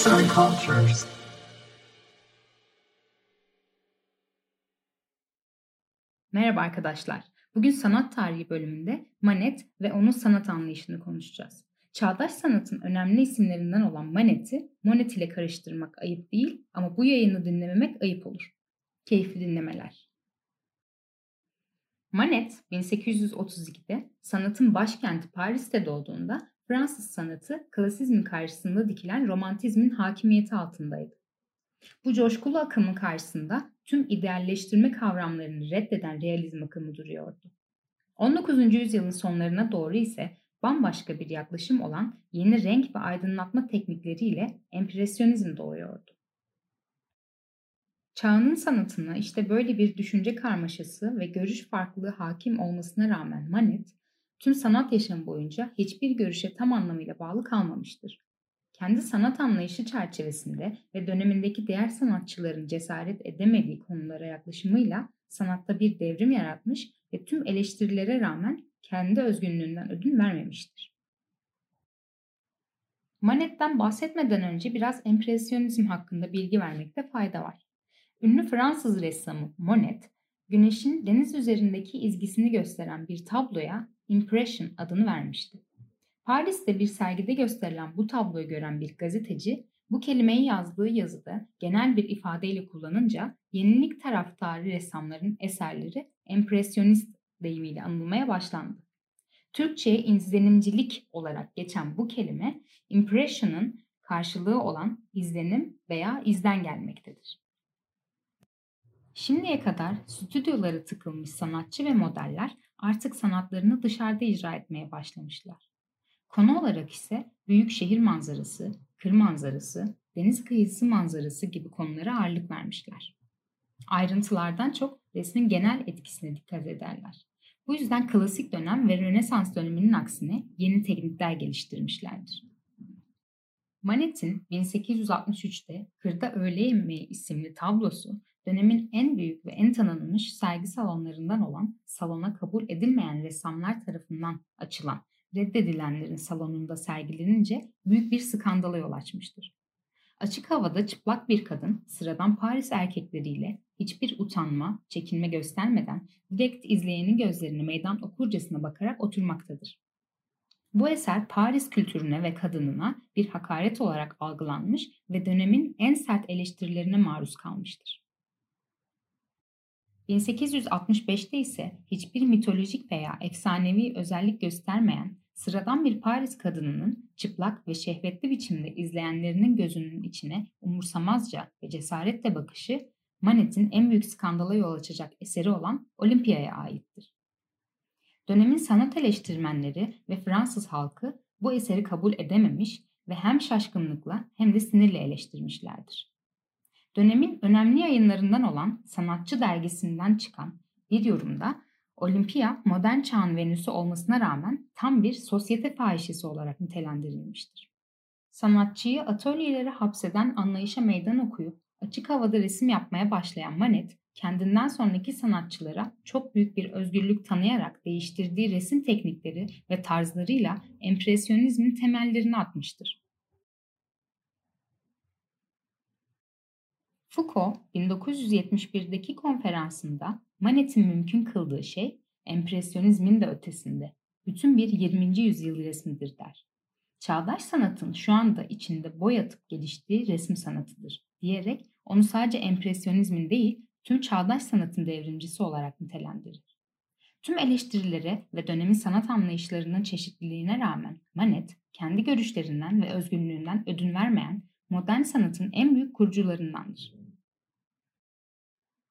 Arts and Cultures. Merhaba arkadaşlar. Bugün sanat tarihi bölümünde Manet ve onun sanat anlayışını konuşacağız. Çağdaş sanatın önemli isimlerinden olan Manet'i Monet ile karıştırmak ayıp değil ama bu yayını dinlememek ayıp olur. Keyifli dinlemeler. Manet 1832'de sanatın başkenti Paris'te doğduğunda Fransız sanatı klasizmin karşısında dikilen romantizmin hakimiyeti altındaydı. Bu coşkulu akımın karşısında tüm idealleştirme kavramlarını reddeden realizm akımı duruyordu. 19. yüzyılın sonlarına doğru ise bambaşka bir yaklaşım olan yeni renk ve aydınlatma teknikleriyle empresyonizm doğuyordu. Çağının sanatına işte böyle bir düşünce karmaşası ve görüş farklılığı hakim olmasına rağmen Manet, tüm sanat yaşamı boyunca hiçbir görüşe tam anlamıyla bağlı kalmamıştır. Kendi sanat anlayışı çerçevesinde ve dönemindeki diğer sanatçıların cesaret edemediği konulara yaklaşımıyla sanatta bir devrim yaratmış ve tüm eleştirilere rağmen kendi özgünlüğünden ödün vermemiştir. Manet'ten bahsetmeden önce biraz empresyonizm hakkında bilgi vermekte fayda var. Ünlü Fransız ressamı Monet, güneşin deniz üzerindeki izgisini gösteren bir tabloya Impression adını vermişti. Paris'te bir sergide gösterilen bu tabloyu gören bir gazeteci bu kelimeyi yazdığı yazıda genel bir ifadeyle kullanınca yenilik taraftarı ressamların eserleri empresyonist deyimiyle anılmaya başlandı. Türkçe'ye izlenimcilik olarak geçen bu kelime impression'ın karşılığı olan izlenim veya izden gelmektedir. Şimdiye kadar stüdyoları tıkılmış sanatçı ve modeller artık sanatlarını dışarıda icra etmeye başlamışlar. Konu olarak ise büyük şehir manzarası, kır manzarası, deniz kıyısı manzarası gibi konulara ağırlık vermişler. Ayrıntılardan çok resmin genel etkisine dikkat ederler. Bu yüzden klasik dönem ve Rönesans döneminin aksine yeni teknikler geliştirmişlerdir. Manet'in 1863'te Kırda Öğle Yemeği isimli tablosu dönemin en büyük ve en tanınmış sergi salonlarından olan salona kabul edilmeyen ressamlar tarafından açılan reddedilenlerin salonunda sergilenince büyük bir skandala yol açmıştır. Açık havada çıplak bir kadın sıradan Paris erkekleriyle hiçbir utanma, çekinme göstermeden direkt izleyenin gözlerine meydan okurcasına bakarak oturmaktadır. Bu eser Paris kültürüne ve kadınına bir hakaret olarak algılanmış ve dönemin en sert eleştirilerine maruz kalmıştır. 1865'te ise hiçbir mitolojik veya efsanevi özellik göstermeyen sıradan bir Paris kadınının çıplak ve şehvetli biçimde izleyenlerinin gözünün içine umursamazca ve cesaretle bakışı Manet'in en büyük skandala yol açacak eseri olan Olimpiya'ya aittir. Dönemin sanat eleştirmenleri ve Fransız halkı bu eseri kabul edememiş ve hem şaşkınlıkla hem de sinirle eleştirmişlerdir. Dönemin önemli yayınlarından olan Sanatçı dergisinden çıkan bir yorumda Olimpiya modern çağın Venüs'ü olmasına rağmen tam bir sosyete fahişesi olarak nitelendirilmiştir. Sanatçıyı atölyelere hapseden anlayışa meydan okuyup açık havada resim yapmaya başlayan Manet, kendinden sonraki sanatçılara çok büyük bir özgürlük tanıyarak değiştirdiği resim teknikleri ve tarzlarıyla empresyonizmin temellerini atmıştır. Foucault 1971'deki konferansında Manet'in mümkün kıldığı şey empresyonizmin de ötesinde. Bütün bir 20. yüzyıl resmidir der. Çağdaş sanatın şu anda içinde boyatıp geliştiği resim sanatıdır diyerek onu sadece empresyonizmin değil tüm çağdaş sanatın devrimcisi olarak nitelendirir. Tüm eleştirilere ve dönemin sanat anlayışlarının çeşitliliğine rağmen Manet, kendi görüşlerinden ve özgünlüğünden ödün vermeyen modern sanatın en büyük kurucularındandır.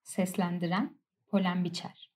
Seslendiren Polen Biçer